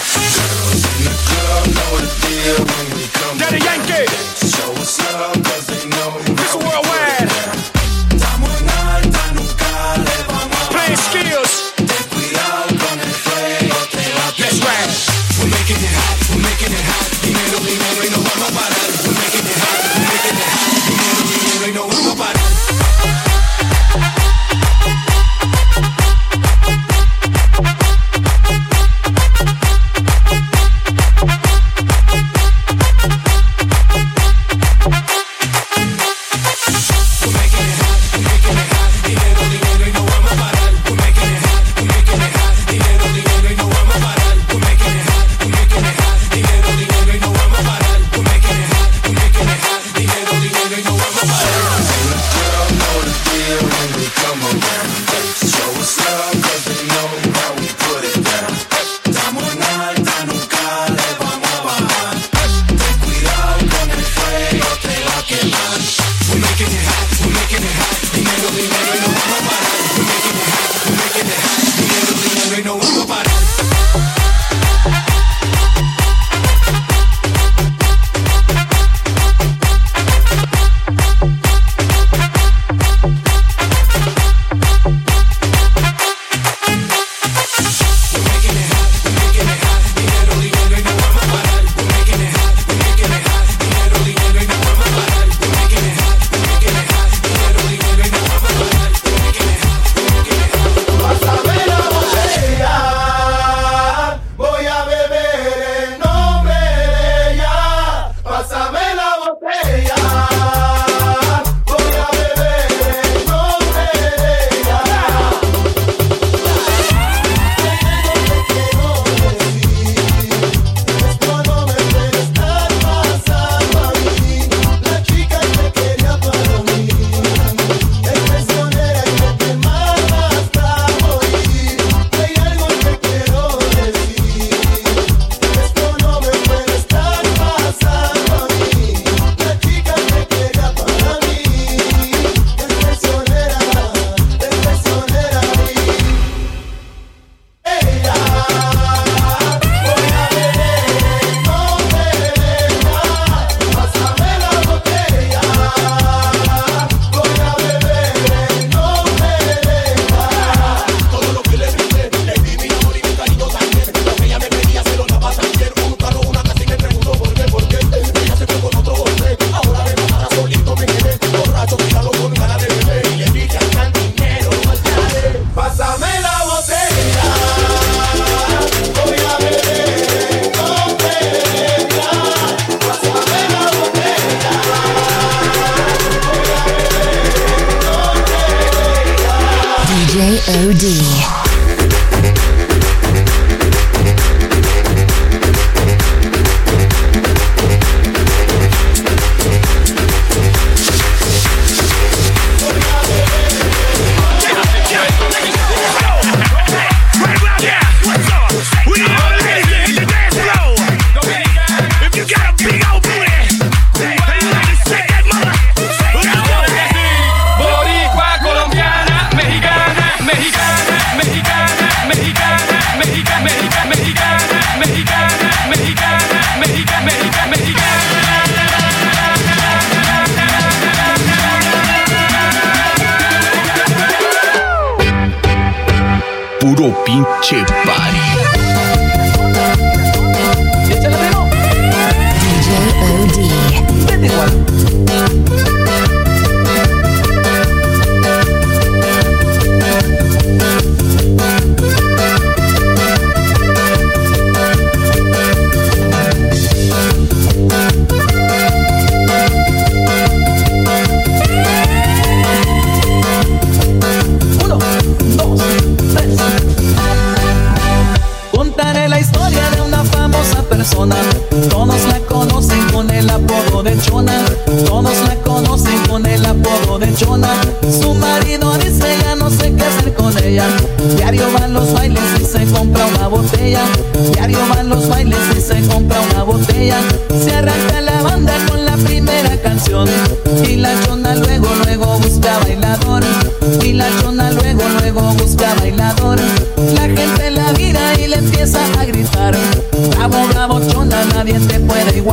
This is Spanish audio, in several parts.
La gente la mira y le empieza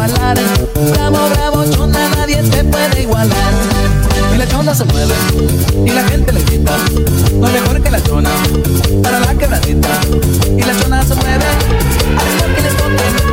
Bravo, bravo, chona, nadie te puede igualar. Y la chona se mueve, y la gente le grita, no mejor que la chona, para la quebradita. Y la chona se mueve, hasta que le toquen.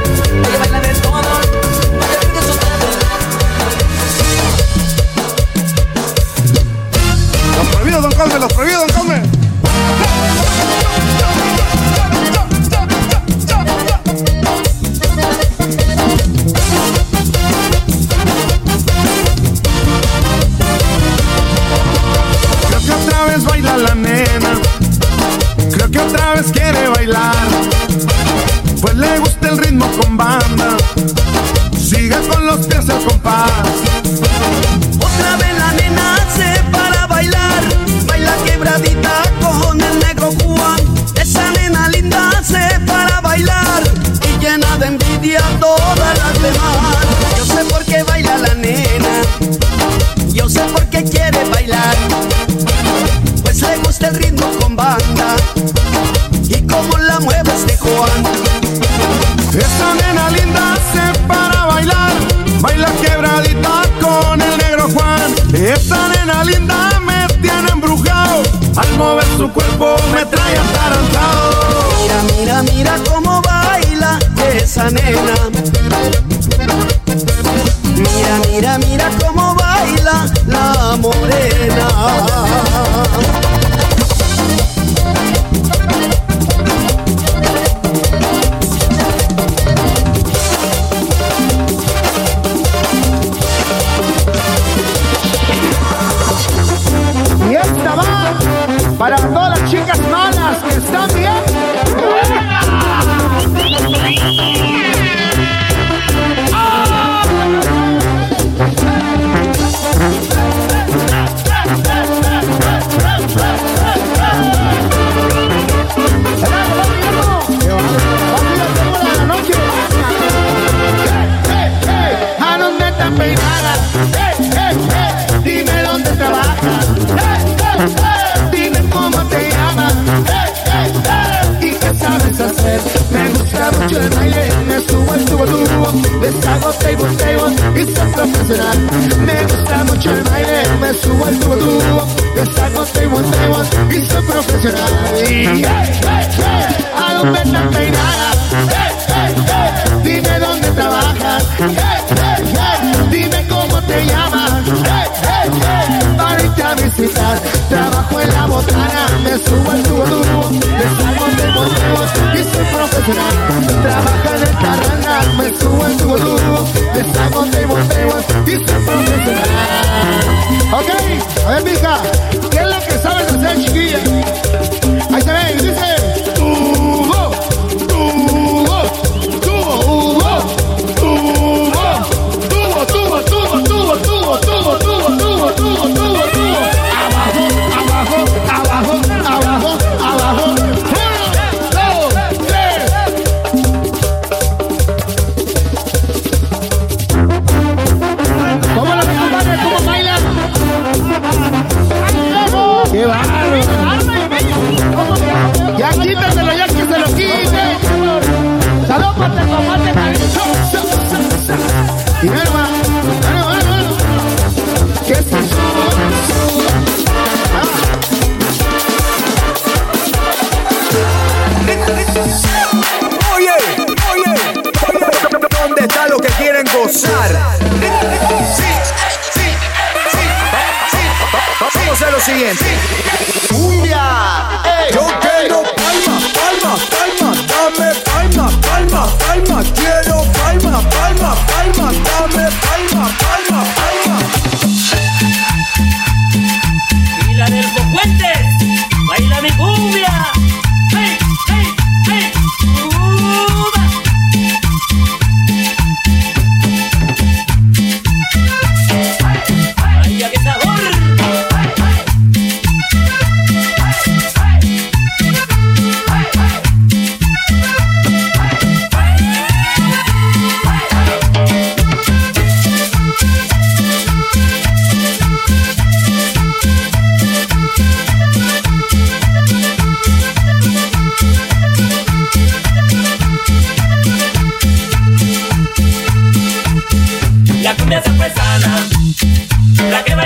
La que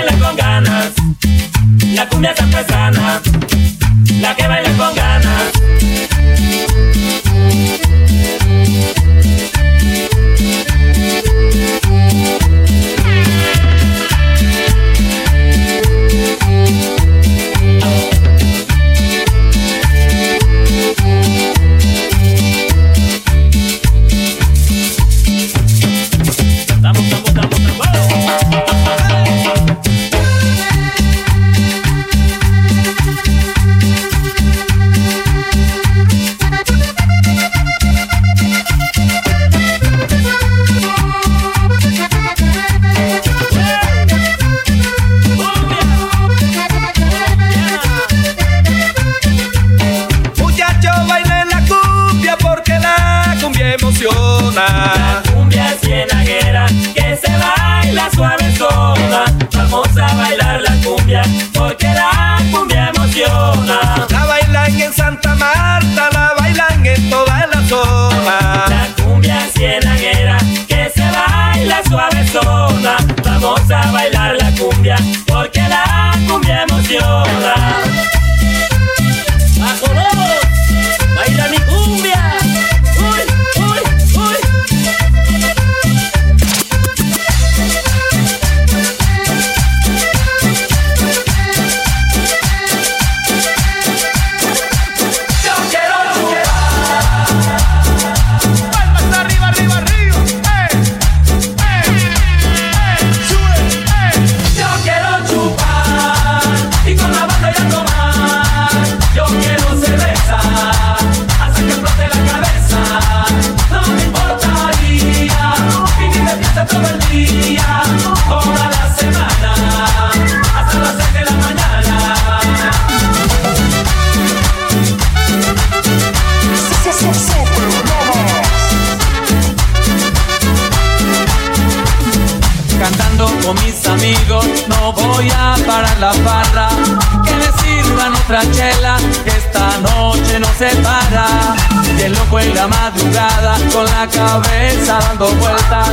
fue en la madrugada con la cabeza dando vueltas.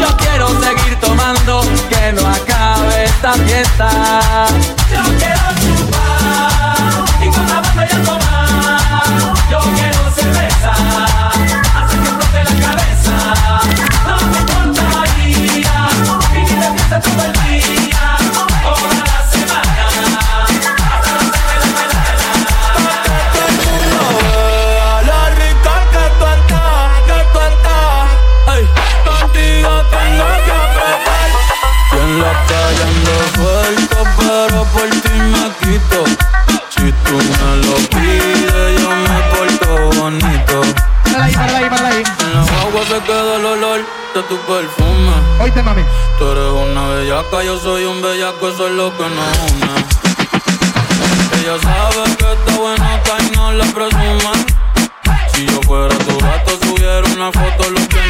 Yo quiero seguir tomando, que no acabe esta fiesta. Yo quiero chupar y con la banda ya tomar. Yo quiero cerveza, hasta que flote la cabeza. No me importaría vivir de fiesta todo el día. gusta tu perfume. Oíste, mami. Tú eres una bellaca, yo soy un bellaco, eso es lo que nos une. Ella sabe que está buena y no la presume. Si yo fuera tu gato, subiera una foto, lo que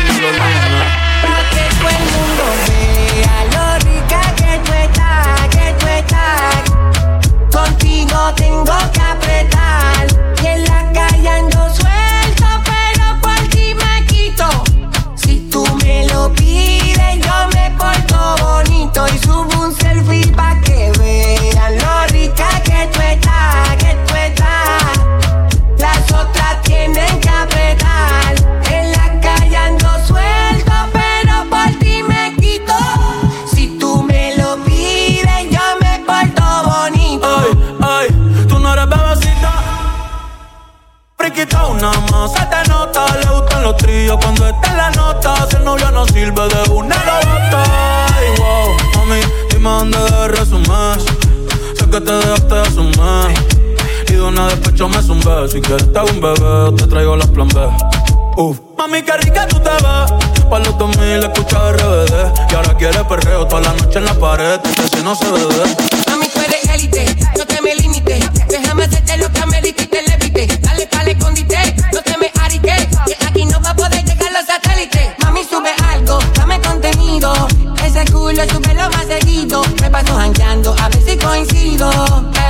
Yo me zumbé, si quieres te hago un bebé, te traigo las plan B. Uf. Mami, qué rica tú te ves. Pa' los 2000 escucha RBD. Y ahora quiere perreo toda la noche en la pared. Que si no se bebe. Mami, tú eres élite, no te me limites. Déjame hacerte lo que amerita y te levite. Dale, dale, escondite, no te me lo súbelo más seguido. Me paso jangueando, a ver si coincido.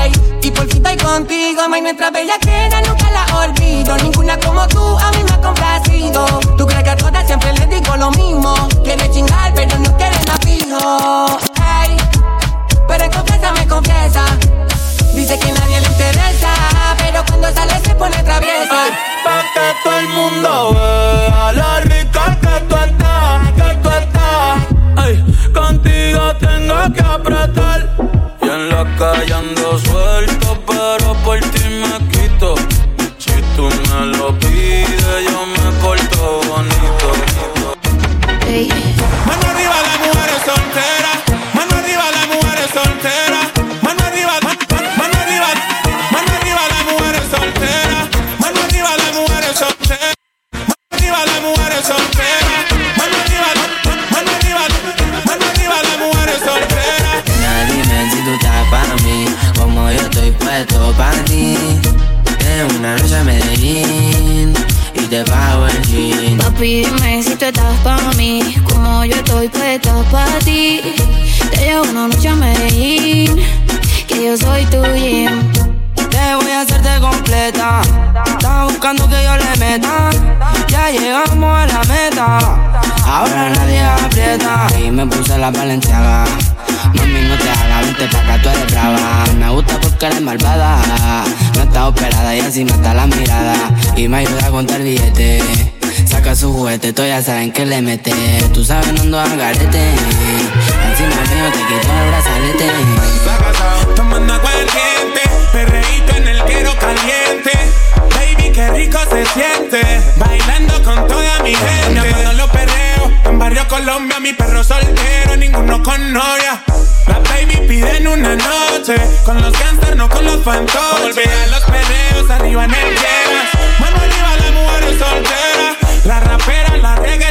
Ey, y por fin estoy contigo, ma, y nuestra bella queda nunca la olvido. Ninguna como tú a mí me ha complacido. Tú crees que a todas siempre les digo lo mismo. Quieres chingar, pero no quieres más fijo. Pero en confianza me confiesa. Dice que no callando suelto no está la mirada. Y me ayuda a contar billetes. Saca su juguete, tú ya saben que le mete. Tú sabes, no ando. Encima mío te quito el brazalete. Tomando agua gente, perreíto en el quero caliente. Baby, qué rico se siente. Bailando con toda mi gente. Acuerdo los perreos. En Barrio Colombia, mi perro soltero, ninguno con novia. Las baby piden una Con los gangsters, no con los fantoches. Olvidar los perreos, arriba en el. Mano arriba, las mujeres solteras. La rapera, la reggaetonera.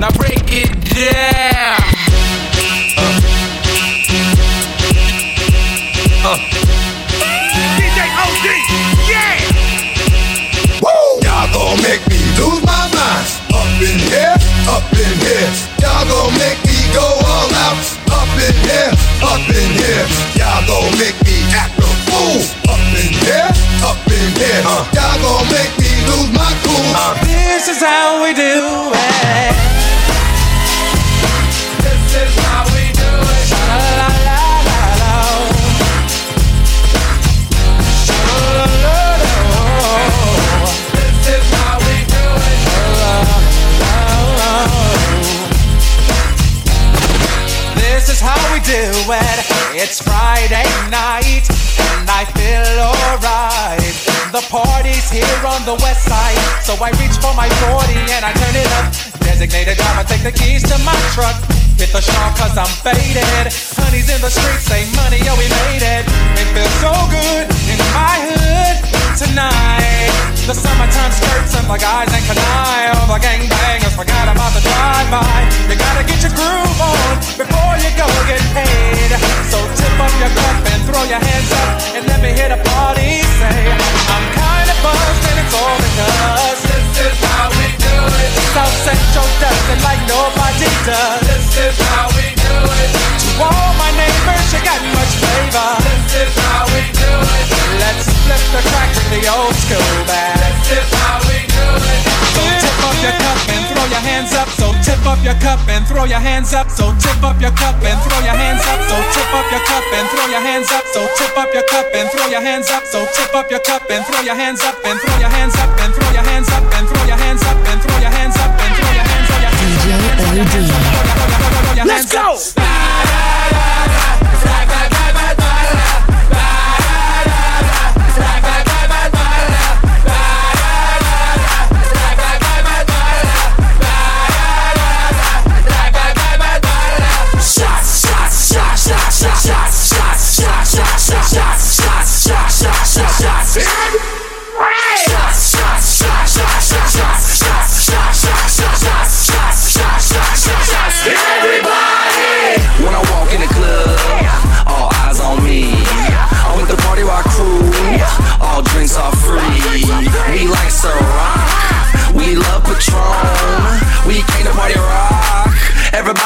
Now break Designated driver, take the keys to my truck. Hit the shop cause I'm faded. Honey's in the streets, say money, yo, we made it. It feels so good in my hood tonight. The summertime skirts and the guys ain't canine. All the gangbangers forgot about the drive-by. You gotta get your groove on before you go get paid. So tip up your cup and throw your hands up and let me hear the party say, I'm kinda buzzed and it's all because this is how we do it. South Central does it like nobody does. This is how we do it. To all my neighbors, you got much flavor. This is how we do it. Let's flip the with the old school bag. This is how we do it. So tip up your cup and throw your hands up. So tip up your cup and throw your hands up. So tip up your cup and throw your hands up. So tip up your cup and throw your hands up. So tip up your cup and throw your hands up. So tip up your cup and throw your hands up and throw your hands up and throw your hands up and throw your hands up and throw your hands up and throw your hands up. DJ OD. Let's go.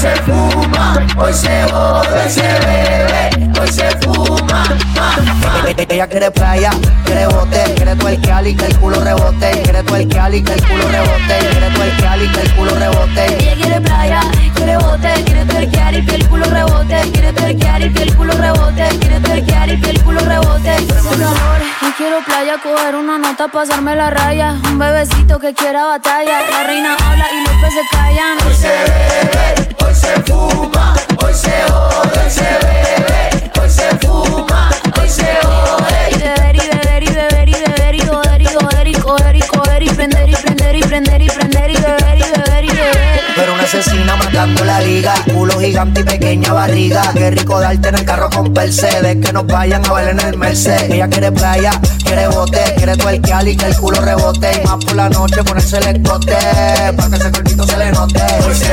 se fuma, hoy se jode, hoy se bebe, hoy se fuma. Ella quiere playa, quiere bote, quiere tuerquear y que el culo rebote. Quiere tuerquear y que el culo rebote. Quiere tuerquear y que el culo rebote. Ella quiere playa, quiere bote, quiere terquear y que el culo rebote. Quiere terquear y que el culo rebote. Quiere terquear y que el culo rebote. Y quiero playa, coger una nota, pasarme la raya. Un bebecito que quiera batalla. La reina habla y los peces callan. Hoy se bebe, hoy se fuma, hoy se jode, hoy se bebe, hoy se fuma, hoy se jode. Y beber y beber y beber y beber y joder y joder y coger y coger y prender y prender y prender y prender y beber matando la liga. Culo gigante y pequeña barriga. Qué rico darte en el carro con Mercedes. Que nos vayan a ver en el Mercedes. Ella quiere playa, quiere bote, quiere tuerquear y que el culo rebote. Y más por la noche ponerse el escote. Pa' que ese cuerpito se le note. Hoy se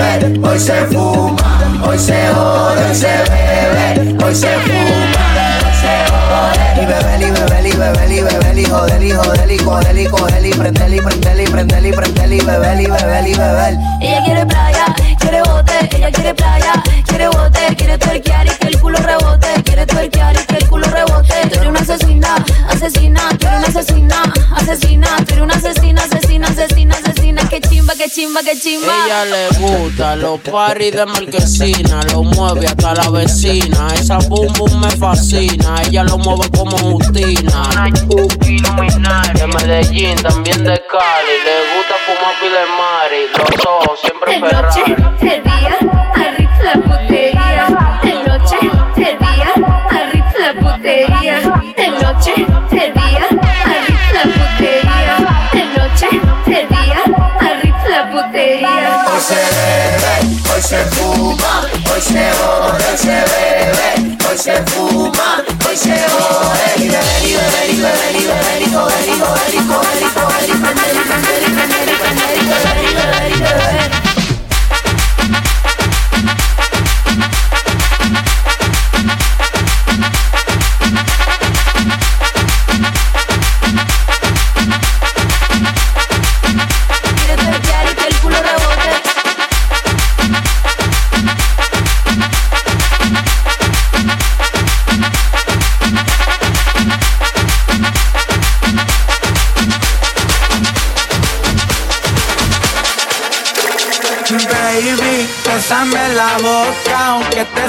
bebe, hoy se fuma, hoy se jode, hoy se bebe, hoy se fuma, hoy se jode bebeli, bebeli, bebeli, bebeli, bebeli, jodeli, jodeli, cogeli, cogeli, prendeli, prendeli, prendeli, prendeli, bebeli, bebeli, bebel. Ella quiere playa, quiere bote, ella quiere playa, quiere bote, quiere torquear y que el culo rebote, quiere tuerquear y que el culo rebote. Tú eres una asesina, asesina, tú eres una asesina, asesina, tú eres una asesina, asesina, asesina, asesina, que chimba, que chimba, que chimba. Ella le gusta los paris de marquesina, lo mueve hasta la vecina. Esa boom boom me fascina, ella lo mueve como Justina. Una de Medellín, también de Cali. Le gusta fumar pile de mari, los ojos siempre Ferrari. Putería. De noche, de día, arriba la putería. De noche, de día, arriba la putería. Hoy se bebe, hoy se fuma, hoy se jode, hoy se bebe, hoy se fuma, hoy se jode. Y y y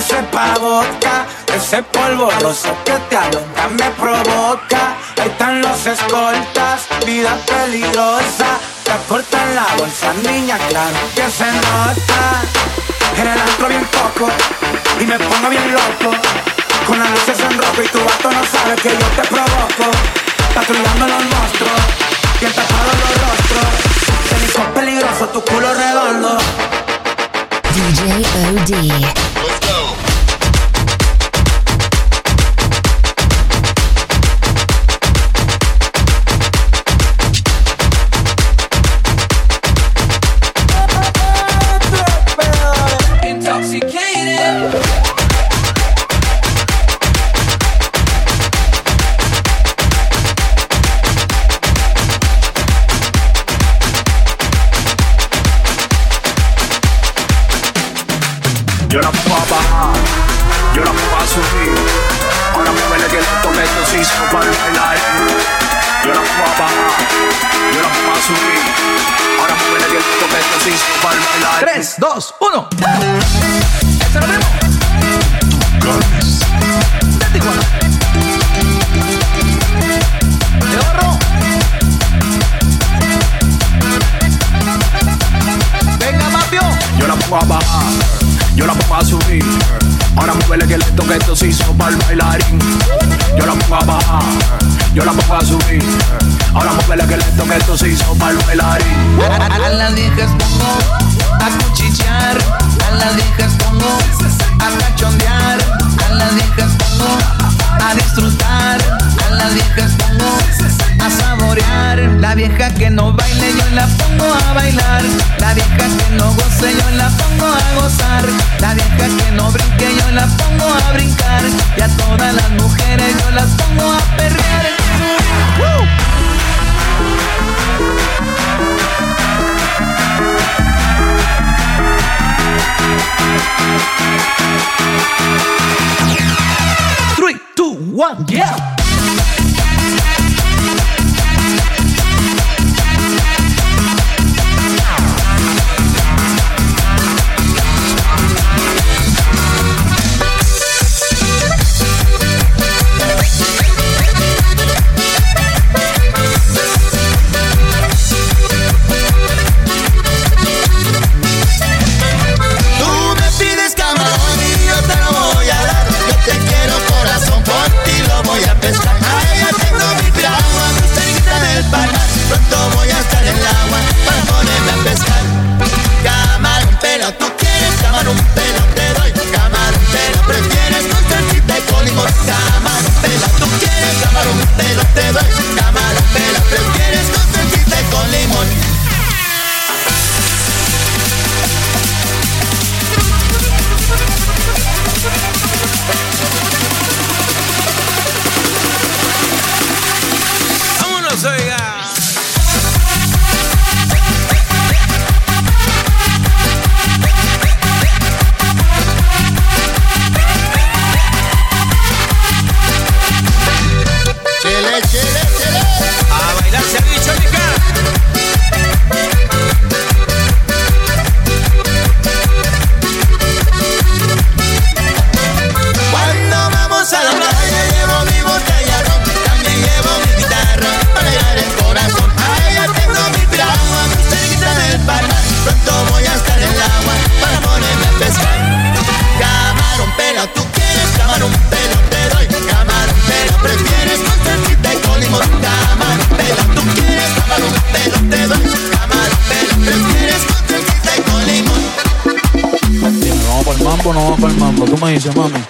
sepa vodka. Ese polvo roso que te alonga me provoca. Ahí están los escoltas, vida peligrosa. Te cortan la bolsa, niña, claro que se nota. En el antro bien poco y me pongo bien loco. Con las luces en rojo y tu vato no sabe que yo te provoco. Patrullando los monstruos, bien tapados los rostros. Hizo peligroso tu culo redondo. DJ OD. Two, one, yeah.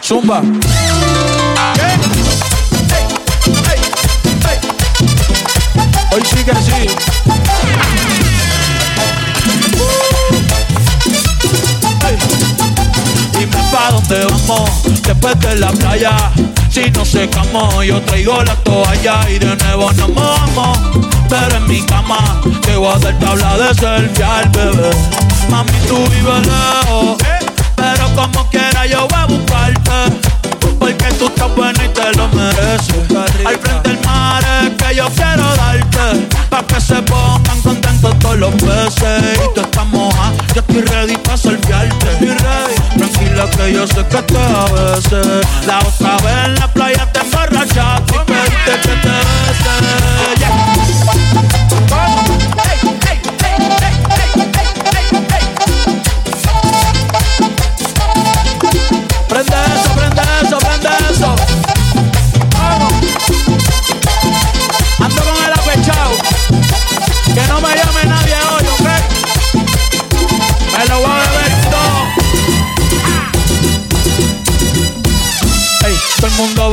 Zumba. Hoy sí que sí. Dime pa' dónde vamos después de la playa. Si nos secamos, yo traigo la toalla y de nuevo nos mojamos. Pero en mi cama, te voy a dar tabla de selfie al bebé. Mami, tú vives lejos, como quiera yo voy a buscarte. Porque tú estás buena y te lo mereces. Al frente del mar es que yo quiero darte. Pa' que se pongan contentos todos los peces. Y tú estás moja, yo estoy ready pa' salviarte. Estoy ready. Tranquila que yo sé que te a veces. La otra vez en la playa te emborrachaste y pediste que te bese.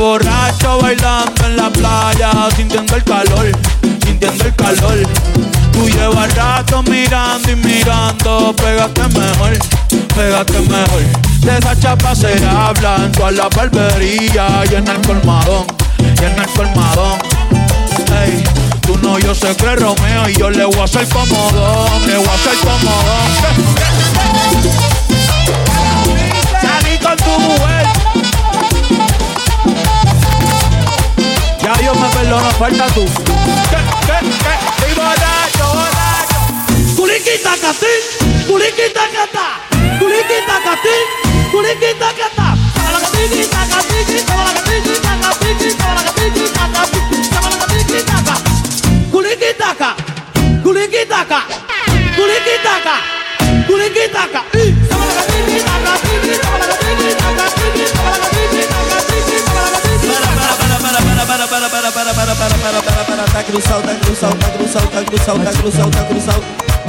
Borracho bailando en la playa, sintiendo el calor, sintiendo el calor. Tú llevas rato mirando y mirando, pégate mejor, pégate mejor. De esa chapa se habla en toda la barbería y en el colmadón, y el colmadón. Ey, tú no, yo sé que Romeo y yo le voy a hacer comodón, le voy a hacer comodón. Me perdona, falta tú. ¿Qué, qué, qué? Catá. Toma la catiquita, catiqui, toma Para, para, para, para, para, para, para, para. para, está cruzado, está cruzado, está cruzado, está cruzado, está cruzado, está cruzado.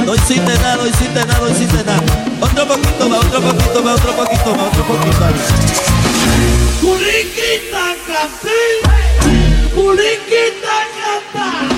No hiciste nada, no hiciste nada, no hiciste nada. Otro poquito más, otro poquito más, otro poquito más, otro poquito más. Culiquita café, culiquita café,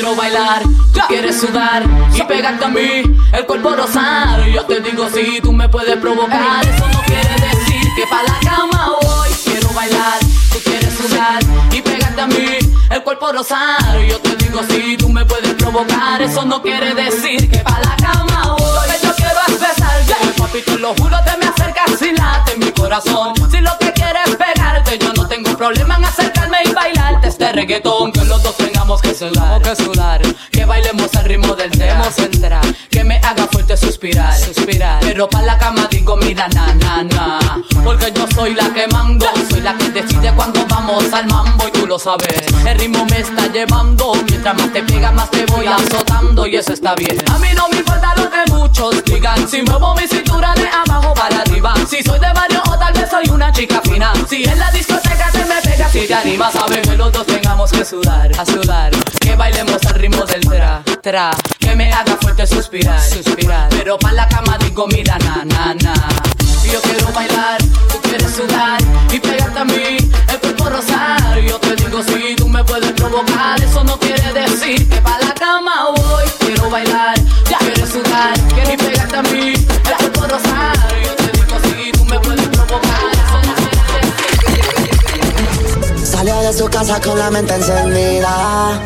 quiero bailar, tú quieres sudar y pegarte a mí, el cuerpo rosar. Yo te digo si tú me puedes provocar, eso no quiere decir que pa' la cama voy. Quiero bailar, tú quieres sudar y pegarte a mí, el cuerpo rosar. Yo te digo si tú me puedes provocar, eso no quiere decir que pa' la cama voy. Lo que yo quiero es besarte, papi, te lo juro, te me acercas y late mi corazón. Reggaetón. Que los dos tengamos que sudar, que sudar, que bailemos al ritmo del tema central, que me haga fuerte suspirar, suspirar. Pero pa' la cama digo, mira, na, na, na. Porque yo soy la que mando, soy la que decide cuando vamos al mambo y tú lo sabes. El ritmo me está llevando, mientras más te pega, más te voy azotando y eso está bien. A mí no me importa lo que muchos digan, si muevo mi cintura de abajo para arriba, si soy de barrio o tal vez soy una chica fina. Si en la discoteca si te animas, sabes que los dos tengamos que sudar, a sudar, que bailemos al ritmo del tra, tra, que me haga fuerte suspirar, suspirar. Pero pa' la cama digo, mira, na, na, na. Yo quiero bailar, tú quieres sudar y pegarte a mí, el cuerpo rosar. Yo te digo si tú me puedes provocar, eso no quiere decir que pa' la cama voy. Quiero bailar, ya quieres sudar, y pegarte a mí, el cuerpo rosar. Salió de su casa con la mente encendida.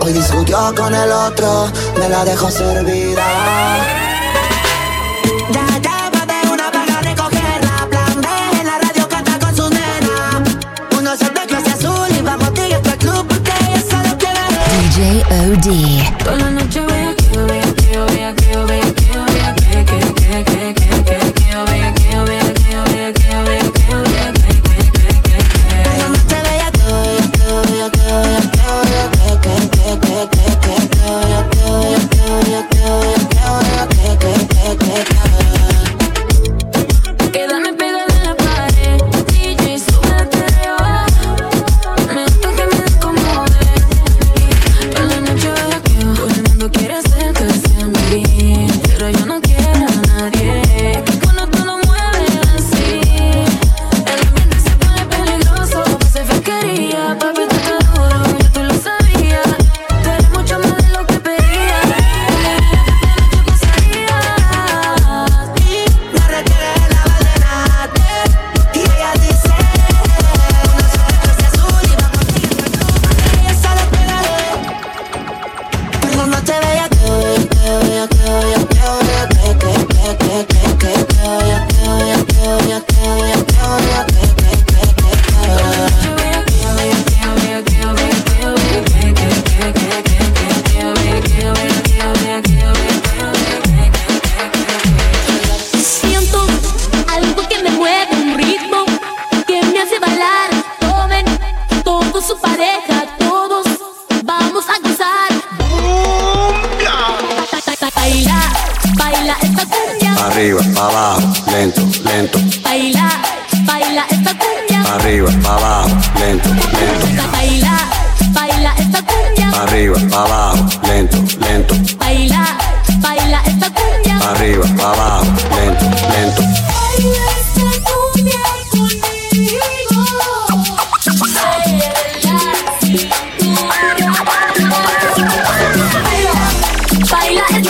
Hoy discutió con el otro, me la dejó servida. Ya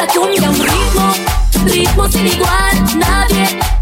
cumbia, un ritmo, ritmo sin igual. Nadie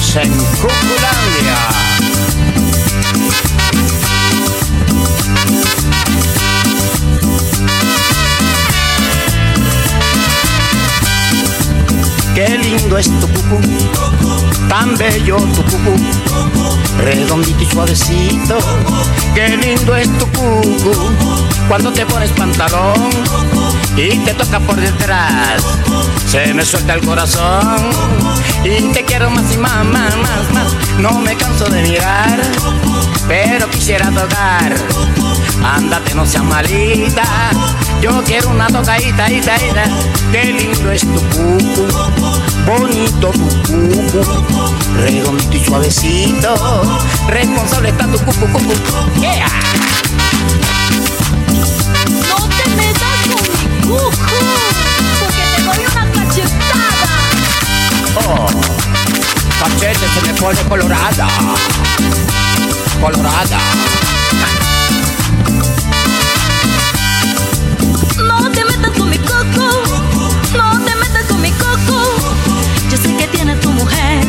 En Cuculandia. Qué lindo es tu cucú, tan bello tu cucú, redondito y suavecito. Qué lindo es tu cucú, cuando te pones pantalón y te toca por detrás. Se me suelta el corazón y te quiero más y más, más, más, más. No me canso de mirar, pero quisiera tocar. Ándate, no seas malita. Yo quiero una tocadita, ita, ita. Qué lindo es tu cucu, bonito tu cucu, redondito y suavecito. Responsable está tu cucu, cucu. Yeah. Porque te doy una cachetada. Oh, cachete se me pone colorada. Colorada. No te metas con mi coco, no te metas con mi coco. Yo sé que tiene tu mujer,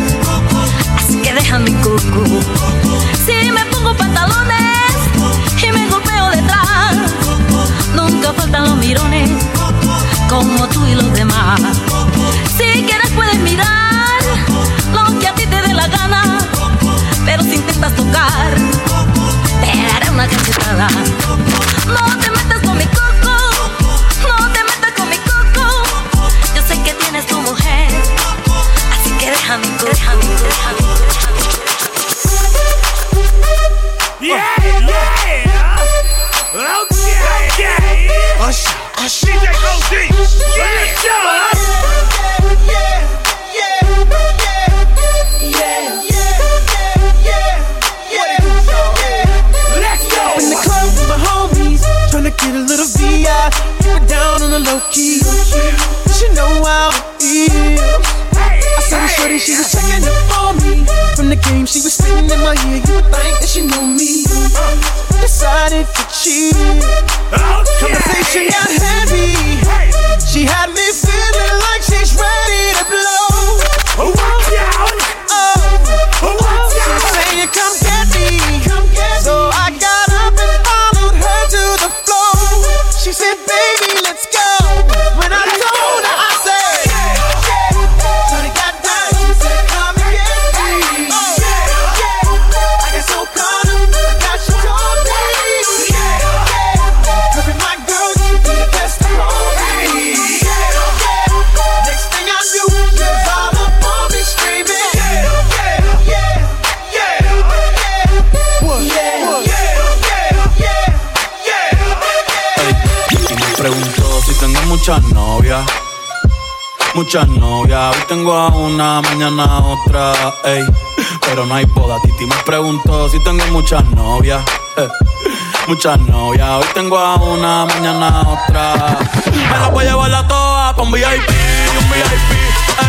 así que deja mi coco. Si me pongo pantalones los mirones como tú y los demás. Si quieres puedes mirar lo que a ti te dé la gana, pero si intentas tocar, te daré una cachetada. No te Muchas novias, hoy tengo a una, mañana otra, ey. Pero no hay boda, Titi me preguntó si tengo muchas novias. eh. Muchas novias, hoy tengo a una, mañana otra. Me la voy a llevar a todas pa' un VIP, un VIP,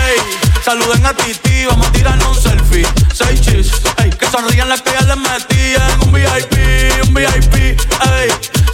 ey. Saluden a Titi, vamos a tirarnos un selfie. Seis chis, ey. Que sonrían las que ya les metían. Un VIP, un VIP, ey.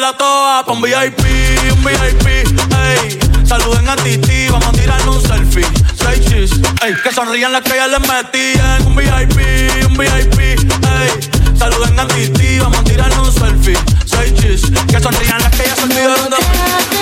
La voy a llevar a todas pa' un VIP, un VIP, ey. Saluden a Titi, vamos a tirarnos un selfie. Seis chis, ey. Que sonrían las que ya les metían. Un VIP, un VIP, ey. Saluden a Titi, vamos a tirarnos un selfie. Seis chis, que sonrían las que ya se olvidaron de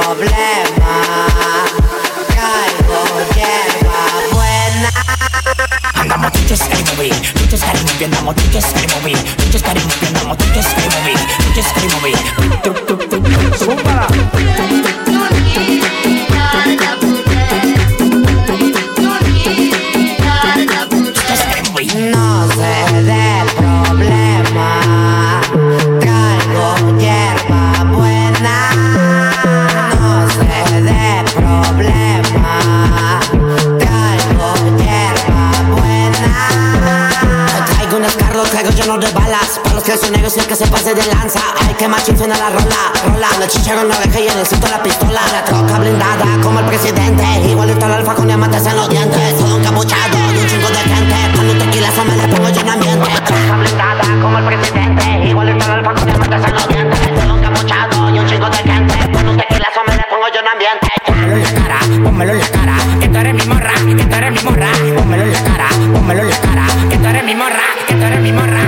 problema. Caigo hierba buena. Andamos tú just gotta move it, tú andamos tú just gotta move it, tú just gotta andamos tú just gotta move it, tú just. Para los que son negros y el que se pase de lanza. Hay que machín suena la rola, rola. Los chicharon la oreja y en el la pistola. La troca blindada como el presidente. Igualito al alfa con diamantes en los dientes. Todo encapuchado y un chingo de gente. Con un tequila eso me le pongo yo en ambiente Troca blindada como el presidente. Igualito al alfa con diamantes en los dientes. Todo encapuchado y un chingo de gente. Con un tequila eso me le pongo yo en ambiente Pónmelo en la cara, pónmelo en la cara, que tú eres mi morra, que tú eres mi morra. Pónmelo en la cara, pónmelo en la cara, que tú eres mi morra, que tú eres mi morra.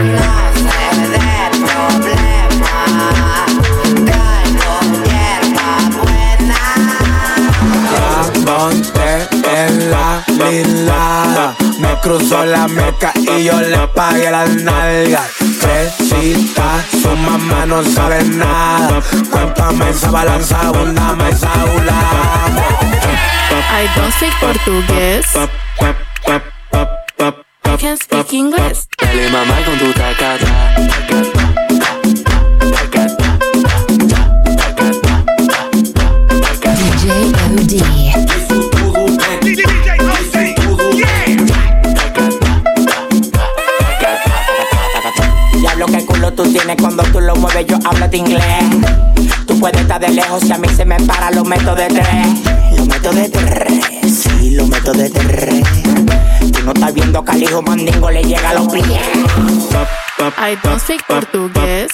La lilada Me cruzó la meca y yo le pagué las nalgas Fresita, su mamá no sabe nada Cuéntame esa balanza, abundame esa I don't speak portugués. I can speak English. Dale mamá con tu tacata. Lejos y a mí se me para, lo meto de tres. Lo meto de tres, sí, lo meto de tres. Tú no estás viendo que al hijo mandingo le llega a los pies. I don't speak portugués.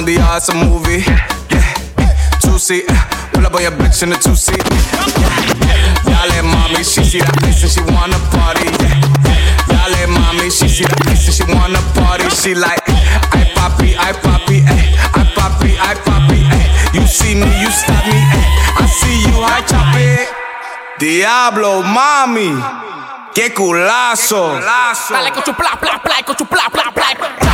on the awesome movie. Yeah, two seat, uh, pull up on your bitch in the two seat. Y'all Dale, mommy, she see the ice and she wanna party. Yeah. Dale, mommy, she see the ice and she wanna party. She like, I papi, I papi, ay, I papi, I papi, ay. You see me, you stop me, ay. I see you, I chop it. Diablo, mami, qué culazo. Dale con tu pla pla pla, con tu pla pla pla.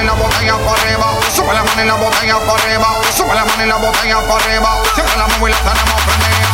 Mano en la botella por arriba, sube la mano la botella por arriba, sube la mano la botella por arriba. Siempre la móvil la tenemos prendida.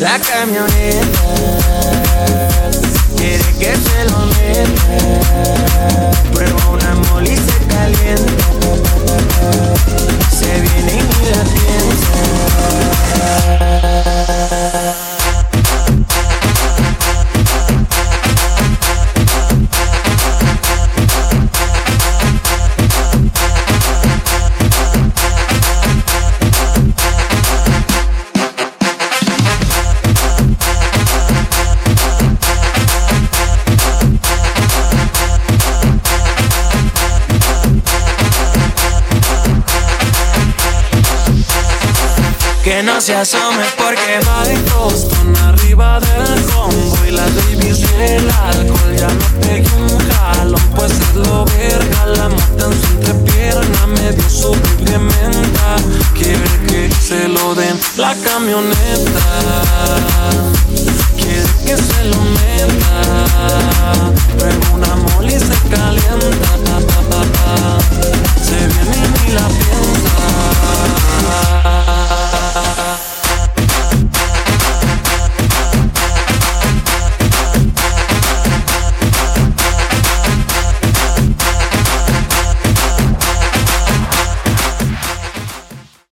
La camioneta